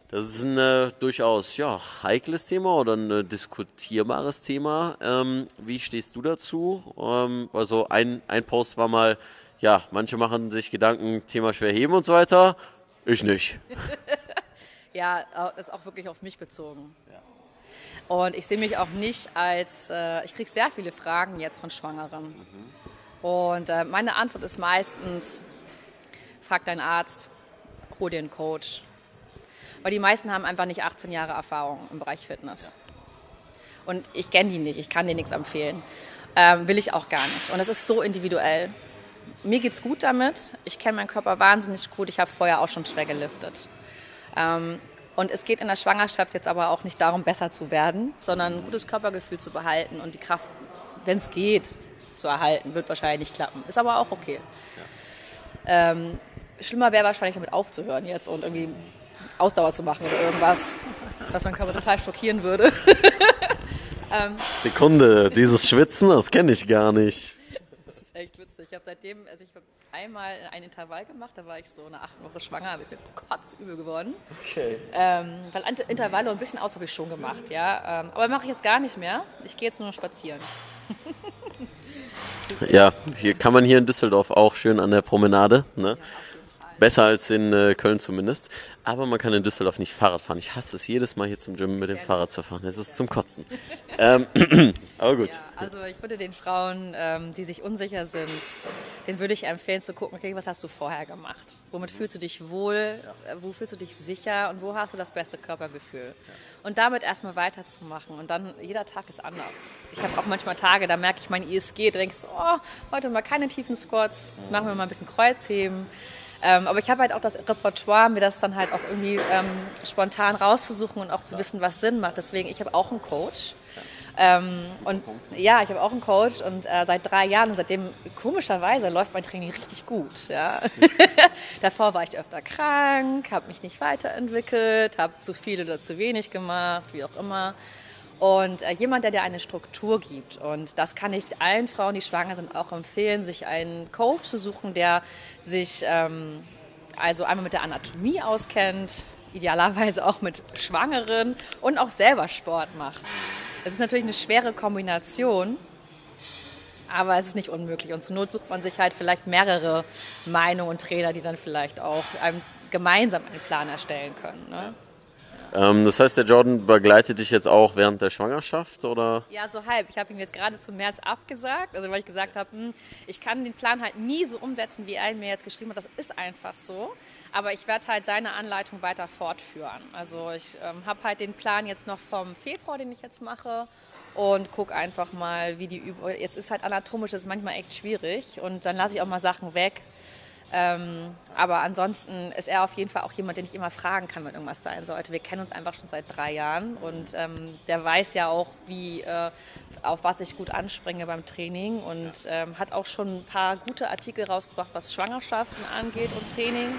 Das ist ein äh, durchaus ja, heikles Thema oder ein äh, diskutierbares Thema. Ähm, wie stehst du dazu? Ähm, also ein, ein Post war mal, ja, manche machen sich Gedanken, Thema schwer heben und so weiter. Ich nicht. <laughs> ja, das ist auch wirklich auf mich bezogen. Und ich sehe mich auch nicht als, äh, ich kriege sehr viele Fragen jetzt von Schwangeren. Mhm. Und äh, meine Antwort ist meistens, frag deinen Arzt, hol dir einen Coach. Weil die meisten haben einfach nicht 18 Jahre Erfahrung im Bereich Fitness. Ja. Und ich kenne die nicht, ich kann dir nichts empfehlen. Ähm, will ich auch gar nicht. Und es ist so individuell. Mir geht's gut damit. Ich kenne meinen Körper wahnsinnig gut. Ich habe vorher auch schon schwer geliftet. Ähm, und es geht in der Schwangerschaft jetzt aber auch nicht darum, besser zu werden, sondern ein gutes Körpergefühl zu behalten und die Kraft, wenn es geht, zu erhalten. Wird wahrscheinlich nicht klappen. Ist aber auch okay. Ja. Ähm, schlimmer wäre wahrscheinlich damit aufzuhören jetzt und irgendwie Ausdauer zu machen oder irgendwas, was mein Körper total schockieren würde. <laughs> ähm, Sekunde, dieses Schwitzen, das kenne ich gar nicht. Das ist echt witzig. Ich habe seitdem, also ich einmal ein Intervall gemacht, da war ich so eine acht Woche schwanger, aber ist mir kotzübel geworden. Okay. Ähm, weil Intervalle ein bisschen aus habe ich schon gemacht, ja. Ähm, aber mache ich jetzt gar nicht mehr. Ich gehe jetzt nur noch spazieren. <laughs> ja, hier kann man hier in Düsseldorf auch schön an der Promenade. Ne? Ja, Besser als in äh, Köln zumindest. Aber man kann in Düsseldorf nicht Fahrrad fahren. Ich hasse es jedes Mal hier zum Gym mit dem Fahrrad zu fahren. Es ist zum Kotzen. ähm, <clears throat> aber gut. Ja, also ich würde den Frauen, ähm, die sich unsicher sind, den würde ich empfehlen zu gucken, okay, was hast du vorher gemacht? Womit fühlst du dich wohl? Ja. Äh, wo fühlst du dich sicher? Und wo hast du das beste Körpergefühl? Ja. Und damit erstmal weiterzumachen. Und dann, jeder Tag ist anders. Ich habe auch manchmal Tage, da merke ich mein ISG, denke ich so, oh, heute mal keine tiefen Squats, machen wir mal ein bisschen Kreuzheben. Ähm, aber ich habe halt auch das Repertoire, mir das dann halt auch irgendwie ähm, spontan rauszusuchen und auch zu wissen, was Sinn macht. Deswegen, ich habe auch einen Coach. Ähm, und ja, ich habe auch einen Coach und äh, seit drei Jahren und seitdem komischerweise läuft mein Training richtig gut. Ja. <laughs> Davor war ich öfter krank, habe mich nicht weiterentwickelt, habe zu viel oder zu wenig gemacht, wie auch immer. Und äh, jemand, der dir eine Struktur gibt. Und das kann ich allen Frauen, die schwanger sind, auch empfehlen, sich einen Coach zu suchen, der sich ähm, also einmal mit der Anatomie auskennt, idealerweise auch mit Schwangeren und auch selber Sport macht. Es ist natürlich eine schwere Kombination, aber es ist nicht unmöglich. Und zur Not sucht man sich halt vielleicht mehrere Meinungen und Trainer, die dann vielleicht auch einem gemeinsam einen Plan erstellen können. Ne? Ähm, das heißt, der Jordan begleitet dich jetzt auch während der Schwangerschaft, oder? Ja, so halb. Ich habe ihm jetzt gerade zum März abgesagt, also weil ich gesagt habe, hm, ich kann den Plan halt nie so umsetzen, wie er mir jetzt geschrieben hat. Das ist einfach so. Aber ich werde halt seine Anleitung weiter fortführen. Also ich ähm, habe halt den Plan jetzt noch vom Februar, den ich jetzt mache und gucke einfach mal, wie die Übung. Jetzt ist halt anatomisch, das ist manchmal echt schwierig und dann lasse ich auch mal Sachen weg. Ähm, aber ansonsten ist er auf jeden Fall auch jemand, den ich immer fragen kann, wenn irgendwas sein sollte. Wir kennen uns einfach schon seit drei Jahren und ähm, der weiß ja auch, wie, äh, auf was ich gut anspringe beim Training und ähm, hat auch schon ein paar gute Artikel rausgebracht, was Schwangerschaften angeht und Training.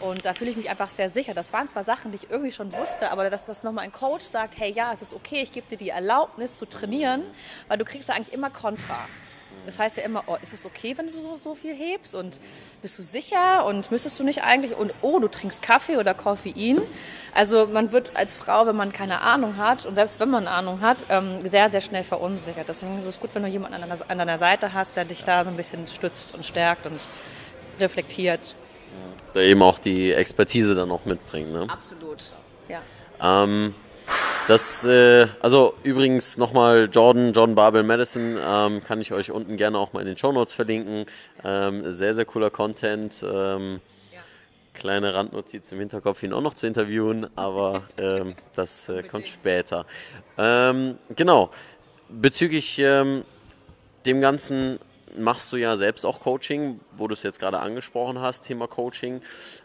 Und da fühle ich mich einfach sehr sicher. Das waren zwar Sachen, die ich irgendwie schon wusste, aber dass das nochmal ein Coach sagt, hey ja, es ist okay, ich gebe dir die Erlaubnis zu trainieren, weil du kriegst ja eigentlich immer Kontra. Das heißt ja immer, oh, ist es okay, wenn du so, so, viel hebst? Und bist du sicher? Und müsstest du nicht eigentlich? Und oh, du trinkst Kaffee oder Koffein. Also man wird als Frau, wenn man keine Ahnung hat und selbst wenn man Ahnung hat, ähm, sehr, sehr schnell verunsichert. Deswegen ist es gut, wenn du jemanden an deiner, an deiner Seite hast, der dich da so ein bisschen stützt und stärkt und reflektiert. Der eben auch die Expertise dann auch mitbringt. Ne? Absolut, ja. Ähm, das, äh, also übrigens nochmal Jordan, John Babel Madison, ähm, kann ich euch unten gerne auch mal in den Show Notes verlinken. Ähm, sehr, sehr cooler Content. Ähm, ja. Kleine Randnotiz im Hinterkopf, ihn auch noch zu interviewen, aber ähm, das äh, kommt später. Ähm, genau, bezüglich ähm, dem Ganzen machst du ja selbst auch Coaching, wo du es jetzt gerade angesprochen hast, Thema Coaching.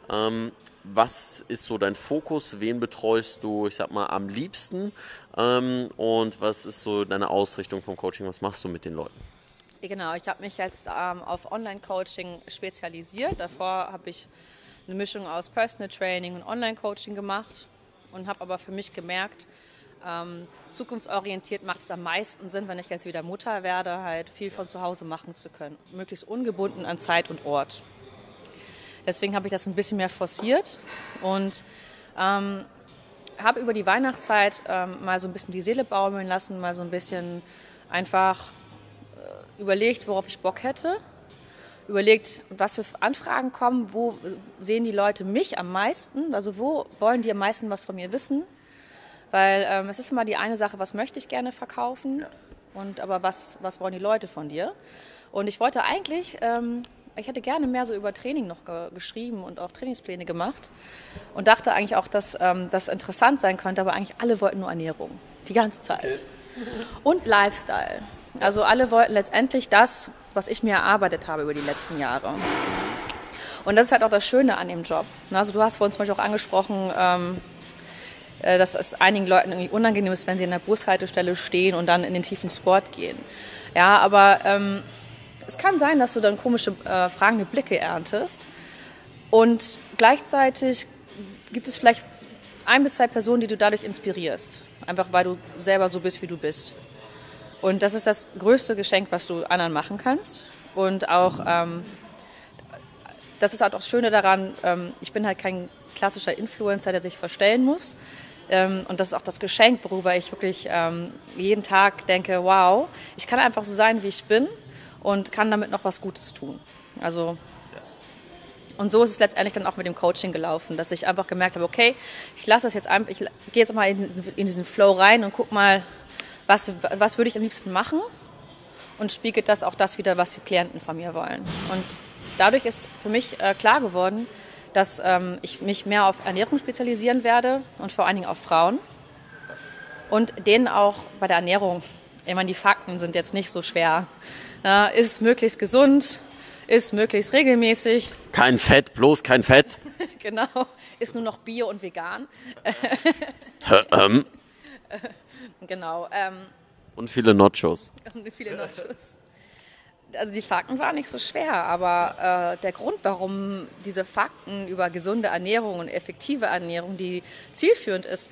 Ähm, was ist so dein Fokus? Wen betreust du, ich sag mal, am liebsten? Ähm, und was ist so deine Ausrichtung vom Coaching? Was machst du mit den Leuten? Genau, ich habe mich jetzt ähm, auf Online-Coaching spezialisiert. Davor habe ich eine Mischung aus Personal Training und Online-Coaching gemacht und habe aber für mich gemerkt, ähm, zukunftsorientiert macht es am meisten Sinn, wenn ich jetzt wieder Mutter werde, halt viel von zu Hause machen zu können. Möglichst ungebunden an Zeit und Ort. Deswegen habe ich das ein bisschen mehr forciert und ähm, habe über die Weihnachtszeit ähm, mal so ein bisschen die Seele baumeln lassen, mal so ein bisschen einfach äh, überlegt, worauf ich Bock hätte. Überlegt, was für Anfragen kommen, wo sehen die Leute mich am meisten, also wo wollen die am meisten was von mir wissen. Weil ähm, es ist immer die eine Sache, was möchte ich gerne verkaufen, und aber was, was wollen die Leute von dir. Und ich wollte eigentlich ähm, ich hätte gerne mehr so über Training noch ge geschrieben und auch Trainingspläne gemacht und dachte eigentlich auch, dass ähm, das interessant sein könnte, aber eigentlich alle wollten nur Ernährung, die ganze Zeit. Okay. Und Lifestyle. Also alle wollten letztendlich das, was ich mir erarbeitet habe über die letzten Jahre. Und das ist halt auch das Schöne an dem Job. Also du hast vorhin zum Beispiel auch angesprochen, ähm, äh, dass es einigen Leuten irgendwie unangenehm ist, wenn sie in der Bushaltestelle stehen und dann in den tiefen Sport gehen. Ja, aber ähm, es kann sein, dass du dann komische, äh, fragende Blicke erntest. Und gleichzeitig gibt es vielleicht ein bis zwei Personen, die du dadurch inspirierst. Einfach weil du selber so bist, wie du bist. Und das ist das größte Geschenk, was du anderen machen kannst. Und auch, ähm, das ist halt auch das Schöne daran, ähm, ich bin halt kein klassischer Influencer, der sich verstellen muss. Ähm, und das ist auch das Geschenk, worüber ich wirklich ähm, jeden Tag denke, wow, ich kann einfach so sein, wie ich bin und kann damit noch was Gutes tun. Also und so ist es letztendlich dann auch mit dem Coaching gelaufen, dass ich einfach gemerkt habe, okay, ich lasse das jetzt einfach, ich gehe jetzt mal in diesen, in diesen Flow rein und guck mal, was, was würde ich am liebsten machen und spiegelt das auch das wieder, was die Klienten von mir wollen. Und dadurch ist für mich äh, klar geworden, dass ähm, ich mich mehr auf Ernährung spezialisieren werde und vor allen Dingen auf Frauen und denen auch bei der Ernährung, ich meine, die Fakten sind jetzt nicht so schwer ja, ist möglichst gesund, Ist möglichst regelmäßig, Kein Fett, bloß kein Fett. <laughs> genau. Ist nur noch Bio und vegan. <laughs> Ähm, <laughs> Genau. Ähm, Und viele Nachos. und viele Nachos. Also die Fakten waren nicht so schwer, aber äh, der Grund, warum diese Fakten über gesunde Ernährung und effektive Ernährung, die zielführend ist,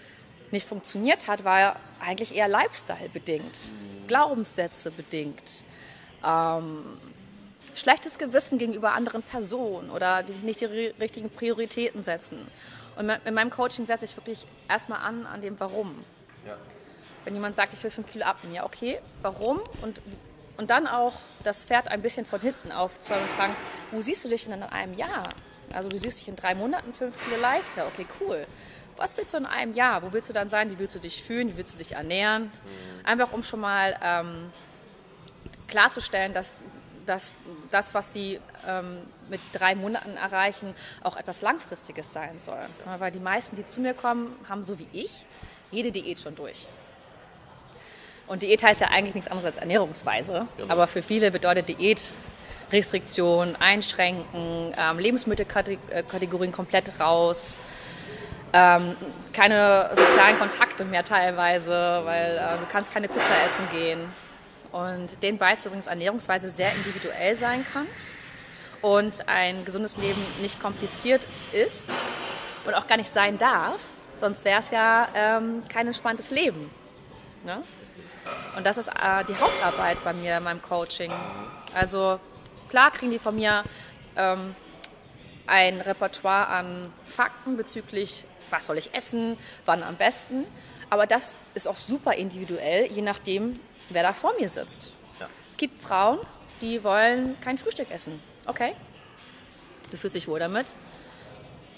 nicht funktioniert hat, war ja eigentlich eher Lifestyle bedingt, Glaubenssätze bedingt, ähm, schlechtes Gewissen gegenüber anderen Personen oder die nicht die ri- richtigen Prioritäten setzen. Und in meinem Coaching setze ich wirklich erstmal an an dem Warum. Wenn jemand sagt, ich will fünf Kilo abnehmen, ja okay, warum? Und, und dann auch das Pferd ein bisschen von hinten aufzäumen und fragen, wo siehst du dich denn in einem Jahr? Also du siehst dich in drei Monaten fünf Kilo leichter, okay, cool. Was willst du in einem Jahr? Wo willst du dann sein? Wie willst du dich fühlen? Wie willst du dich ernähren? Einfach um schon mal ähm, klarzustellen, dass, dass das, was sie ähm, mit drei Monaten erreichen, auch etwas Langfristiges sein soll. Weil die meisten, die zu mir kommen, haben so wie ich jede Diät schon durch. Und Diät heißt ja eigentlich nichts anderes als Ernährungsweise. Aber für viele bedeutet Diät Restriktion, Einschränken, ähm, Lebensmittelkategorien komplett raus, ähm, keine sozialen Kontakte mehr teilweise, weil äh, du kannst keine Pizza essen gehen. Und denen beizubringen, dass Ernährungsweise sehr individuell sein kann und ein gesundes Leben nicht kompliziert ist und auch gar nicht sein darf, sonst wäre es ja ähm, kein entspanntes Leben. Ne? Und das ist äh, die Hauptarbeit bei mir in meinem Coaching. Also klar kriegen die von mir ähm, ein Repertoire an Fakten bezüglich, was soll ich essen, wann am besten. Aber das ist auch super individuell, je nachdem, wer da vor mir sitzt. Es gibt Frauen, die wollen kein Frühstück essen. Okay, du fühlst dich wohl damit.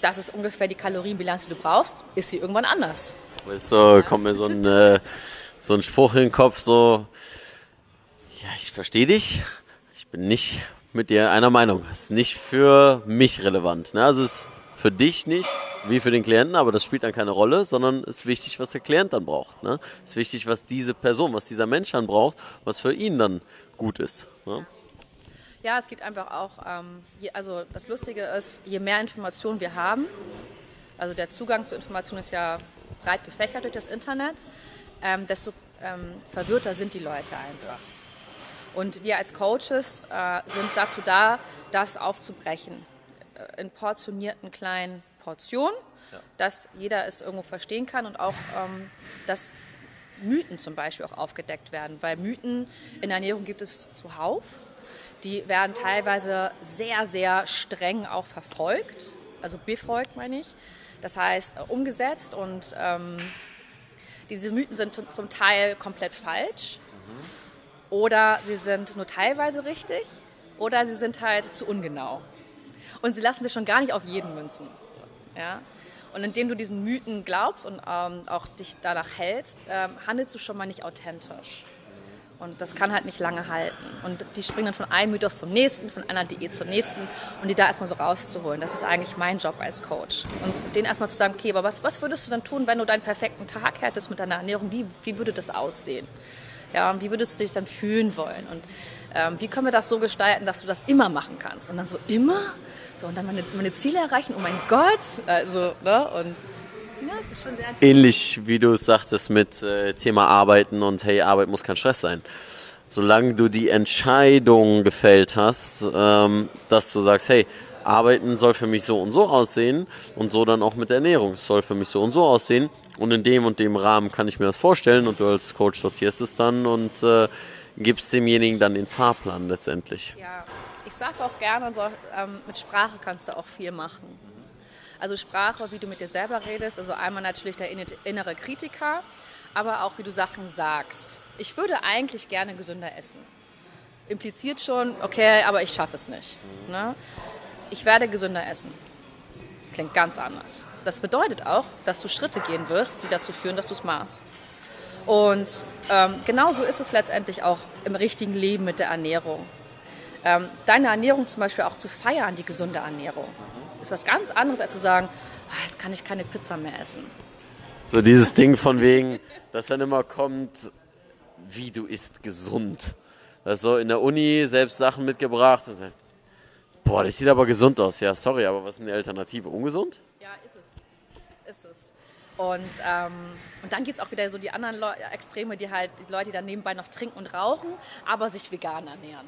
Das ist ungefähr die Kalorienbilanz, die du brauchst. Ist sie irgendwann anders? Du, kommt mir so ein, äh, so ein Spruch in den Kopf, so, ja, ich verstehe dich, ich bin nicht mit dir einer Meinung. Ist nicht für mich relevant. Ne? Also es ist für dich nicht, wie für den Klienten, aber das spielt dann keine Rolle, sondern es ist wichtig, was der Klient dann braucht. Ne? Ist wichtig, was diese Person, was dieser Mensch dann braucht, was für ihn dann gut ist. Ne? Ja, es gibt einfach auch, ähm, je, also das Lustige ist, je mehr Informationen wir haben, also der Zugang zu Informationen ist ja breit gefächert durch das Internet, ähm, desto ähm, verwirrter sind die Leute einfach. Und wir als Coaches äh, sind dazu da, das aufzubrechen äh, in portionierten kleinen Portionen, dass jeder es irgendwo verstehen kann und auch, ähm, dass Mythen zum Beispiel auch aufgedeckt werden, weil Mythen in der Ernährung gibt es zuhauf. Die werden teilweise sehr, sehr streng auch verfolgt, also befolgt meine ich. Das heißt äh, umgesetzt und ähm, diese Mythen sind zum- Teil komplett falsch oder sie sind nur teilweise richtig oder sie sind halt zu ungenau. Und sie lassen sich schon gar nicht auf jeden münzen. Ja? Und indem du diesen Mythen glaubst und ähm, auch dich danach hältst, ähm, handelst du schon mal nicht authentisch. Und das kann halt nicht lange halten. Und die springen dann von einem Mythos zum nächsten, von einer Diät zur nächsten und die da erstmal so rauszuholen. Das ist eigentlich mein Job als Coach. Und denen erstmal zu sagen, okay, aber was, was würdest du dann tun, wenn du deinen perfekten Tag hättest mit deiner Ernährung? Wie, wie würde das aussehen? Ja, und wie würdest du dich dann fühlen wollen? Und ähm, wie können wir das so gestalten, dass du das immer machen kannst? Und dann so, immer? So, und dann meine, meine Ziele erreichen? Oh mein Gott! Also, ne? Und Ähnlich wie du es sagtest mit äh, Thema Arbeiten und hey, Arbeit muss kein Stress sein. Solange du die Entscheidung gefällt hast, ähm, dass du sagst, hey, Arbeiten soll für mich so und so aussehen und so dann auch mit der Ernährung. Es soll für mich so und so aussehen und in dem und dem Rahmen kann ich mir das vorstellen und du als Coach sortierst es dann und äh, gibst demjenigen dann den Fahrplan letztendlich. Ja, ich sage auch gerne, so, ähm, mit Sprache kannst du auch viel machen. Also Sprache, wie du mit dir selber redest, also einmal natürlich der inne- innere Kritiker, aber auch wie du Sachen sagst. Ich würde eigentlich gerne gesünder essen. Impliziert schon, okay, aber ich schaffe es nicht. Ne? Ich werde gesünder essen. Klingt ganz anders. Das bedeutet auch, dass du Schritte gehen wirst, die dazu führen, dass du es machst. Und ähm, genauso ist es letztendlich auch im richtigen Leben mit der Ernährung. Ähm, deine Ernährung zum Beispiel auch zu feiern, die gesunde Ernährung, ist was ganz anderes, als zu sagen, "Ah, jetzt kann ich keine Pizza mehr essen. So dieses Ding von wegen, dass dann immer kommt, wie du isst gesund. Das so in der Uni selbst Sachen mitgebracht. Also, Boah, das sieht aber gesund aus. Ja, sorry, aber was ist die Alternative? Ungesund? Ja, ist es. Ist es. Und, ähm, und dann gibt es auch wieder so die anderen Leu Extreme, die halt die Leute, die dann nebenbei noch trinken und rauchen, aber sich vegan ernähren.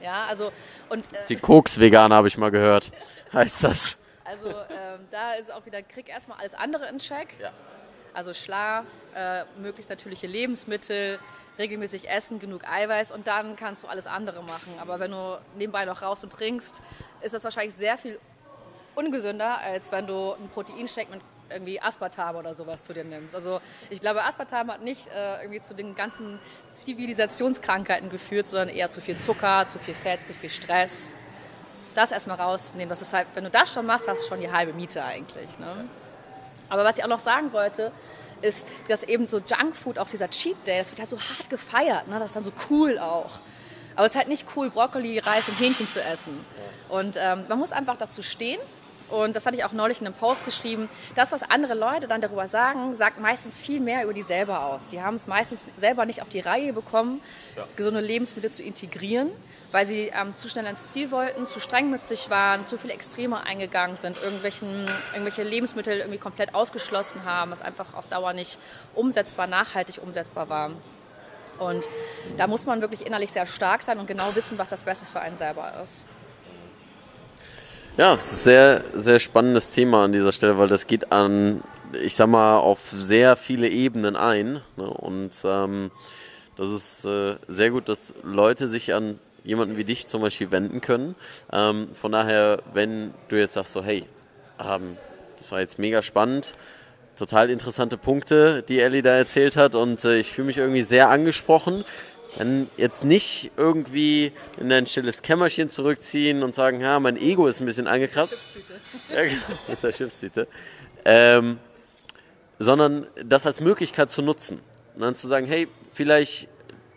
Ja, also und äh, Die Koks-Veganer habe ich mal gehört. Heißt das? also ähm, da ist auch wieder krieg erstmal alles andere in Check. Ja. Also Schlaf, äh, möglichst natürliche Lebensmittel, regelmäßig essen, genug Eiweiß und dann kannst du alles andere machen. Aber wenn du nebenbei noch rauchst und trinkst, ist das wahrscheinlich sehr viel ungesünder, als wenn du einen Proteinshake mit irgendwie Aspartam oder sowas zu dir nimmst. Also ich glaube, Aspartam hat nicht äh, irgendwie zu den ganzen Zivilisationskrankheiten geführt, sondern eher zu viel Zucker, zu viel Fett, zu viel Stress. Das erstmal rausnehmen. Das ist halt, wenn du das schon machst, hast du schon die halbe Miete eigentlich. Ne? Aber was ich auch noch sagen wollte, ist, dass eben so Junkfood, auch dieser Cheat Day, das wird halt so hart gefeiert. Ne? Das ist dann so cool auch. Aber es ist halt nicht cool, Brokkoli, Reis und Hähnchen zu essen. Und ähm, man muss einfach dazu stehen. Und das hatte ich auch neulich in einem Post geschrieben. Das, was andere Leute dann darüber sagen, sagt meistens viel mehr über die selber aus. Die haben es meistens selber nicht auf die Reihe bekommen, gesunde Lebensmittel zu integrieren, weil sie ähm, zu schnell ans Ziel wollten, zu streng mit sich waren, zu viele Extreme eingegangen sind, irgendwelchen, irgendwelche Lebensmittel irgendwie komplett ausgeschlossen haben, was einfach auf Dauer nicht umsetzbar, nachhaltig umsetzbar war. Und da muss man wirklich innerlich sehr stark sein und genau wissen, was das Beste für einen selber ist. Ja, sehr, sehr spannendes Thema an dieser Stelle, weil das geht an, ich sag mal, auf sehr viele Ebenen ein. Ne? Und ähm, das ist äh, sehr gut, dass Leute sich an jemanden wie dich zum Beispiel wenden können. Ähm, von daher, wenn du jetzt sagst so, hey, ähm, das war jetzt mega spannend, total interessante Punkte, die Ellie da erzählt hat und äh, ich fühle mich irgendwie sehr angesprochen. Dann jetzt nicht irgendwie in ein stilles Kämmerchen zurückziehen und sagen, ja, mein Ego ist ein bisschen angekratzt. <laughs> Ja, genau, mit der Schiffstüte. Ähm, sondern das als Möglichkeit zu nutzen. Und dann zu sagen, hey, vielleicht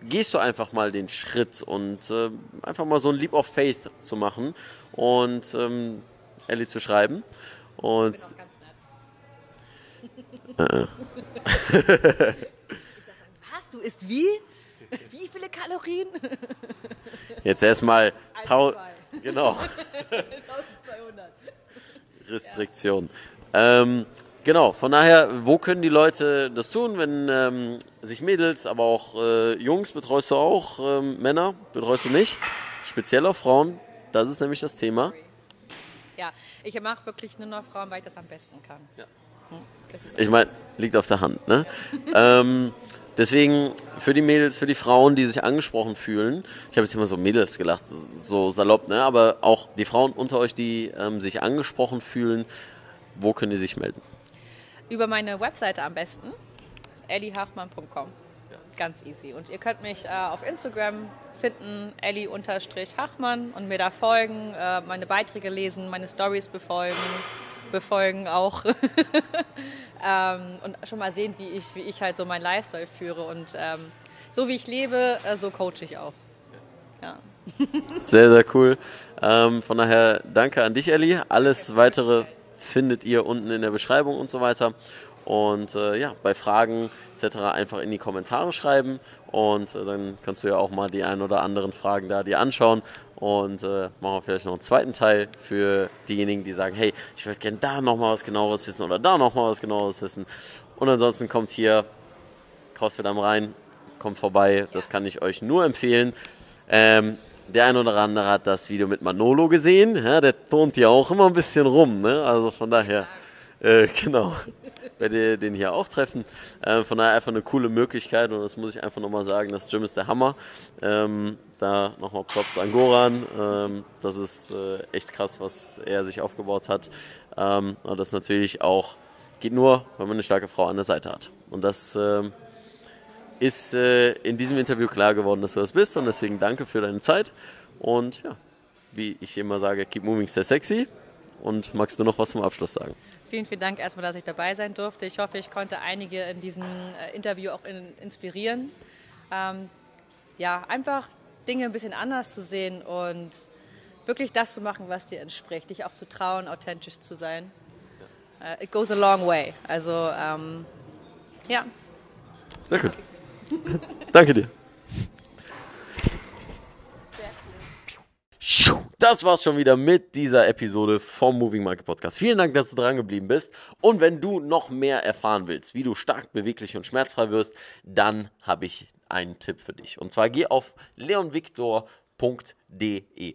gehst du einfach mal den Schritt und äh, einfach mal so ein Leap of Faith zu machen und ähm, Ellie zu schreiben. Und Ganz nett. <laughs> Was? Du isst wie? <laughs> Wie viele Kalorien? jetzt erstmal genau <laughs> 1200. Restriktion. Ähm, genau, von daher, wo können die Leute das tun, wenn ähm, sich Mädels, aber auch äh, Jungs betreust du auch, ähm, Männer betreust du nicht, speziell auf Frauen, das ist nämlich das Thema. Ja, ich mache wirklich nur noch Frauen, weil ich das am besten kann. Ja. Hm, das Ich meine, liegt auf der Hand. Ne? <laughs> ähm, deswegen für die Mädels, für die Frauen, die sich angesprochen fühlen, ich habe jetzt immer so Mädels gelacht, so salopp, ne? aber auch die Frauen unter euch, die ähm, sich angesprochen fühlen, wo können die sich melden? Über meine Webseite am besten, ellihachmann.com. Ganz easy. Und ihr könnt mich äh, auf Instagram finden, elli-hachmann und mir da folgen, äh, meine Beiträge lesen, meine Stories befolgen, befolgen auch. <laughs> ähm, und schon mal sehen, wie ich, wie ich halt so mein Lifestyle führe. Und ähm, so wie ich lebe, äh, so coache ich auch. Ja. <laughs> Sehr, sehr cool. Ähm, von daher danke an dich, Elli. Alles weitere findet ihr unten in der Beschreibung und so weiter. Und äh, ja, bei Fragen etc. einfach in die Kommentare schreiben und äh, dann kannst du ja auch mal die ein oder anderen Fragen da dir anschauen und äh, machen wir vielleicht noch einen zweiten Teil für diejenigen, die sagen, hey, ich würde gerne da nochmal was genaueres wissen oder da nochmal was genaueres wissen. Und ansonsten kommt hier CrossFit am Rhein, kommt vorbei, das kann ich euch nur empfehlen. Ähm, der ein oder andere hat das Video mit Manolo gesehen, ja, der tont ja auch immer ein bisschen rum, ne? also von daher, äh, <laughs> genau, werdet ihr den hier auch treffen. Äh, von daher einfach eine coole Möglichkeit und das muss ich einfach nochmal sagen, das Gym ist der Hammer. Ähm, da nochmal Props an Goran, ähm, das ist äh, echt krass, was er sich aufgebaut hat. Ähm, das natürlich auch geht nur, wenn man eine starke Frau an der Seite hat. Und das ähm, ist äh, in diesem Interview klar geworden, dass du das bist und deswegen danke für deine Zeit und ja, wie ich immer sage, keep moving, stay sexy und magst du noch was zum Abschluss sagen? Vielen, vielen Dank erstmal, dass ich dabei sein durfte. Ich hoffe, ich konnte einige in diesem äh, Interview auch in, inspirieren. Ähm, ja, einfach Dinge ein bisschen anders zu sehen und wirklich das zu machen, was dir entspricht. Dich auch zu trauen, authentisch zu sein. Äh, it goes a long way. Also, ähm, ja. Sehr gut. Danke dir. Das war's schon wieder mit dieser Episode vom Moving Market Podcast. Vielen Dank, dass du dran geblieben bist. Und wenn du noch mehr erfahren willst, wie du stark, beweglich und schmerzfrei wirst, dann habe ich einen Tipp für dich. Und zwar geh auf leonvictor.de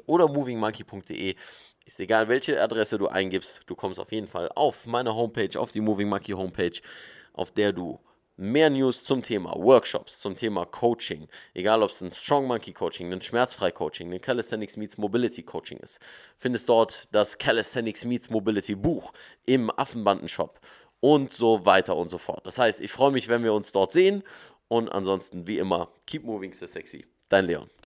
oder movingmonkey.de. Ist egal, welche Adresse du eingibst, du kommst auf jeden Fall auf meine Homepage, auf die Moving Monkey Homepage, auf der du mehr News zum Thema Workshops, zum Thema Coaching, egal ob es ein Strong Monkey Coaching, ein Schmerzfrei Coaching, ein Calisthenics Meets Mobility Coaching ist, findest dort das Calisthenics Meets Mobility Buch im Affenbandenshop und so weiter und so fort. Das heißt, ich freue mich, wenn wir uns dort sehen und ansonsten wie immer, keep moving, so sexy. Dein Leon.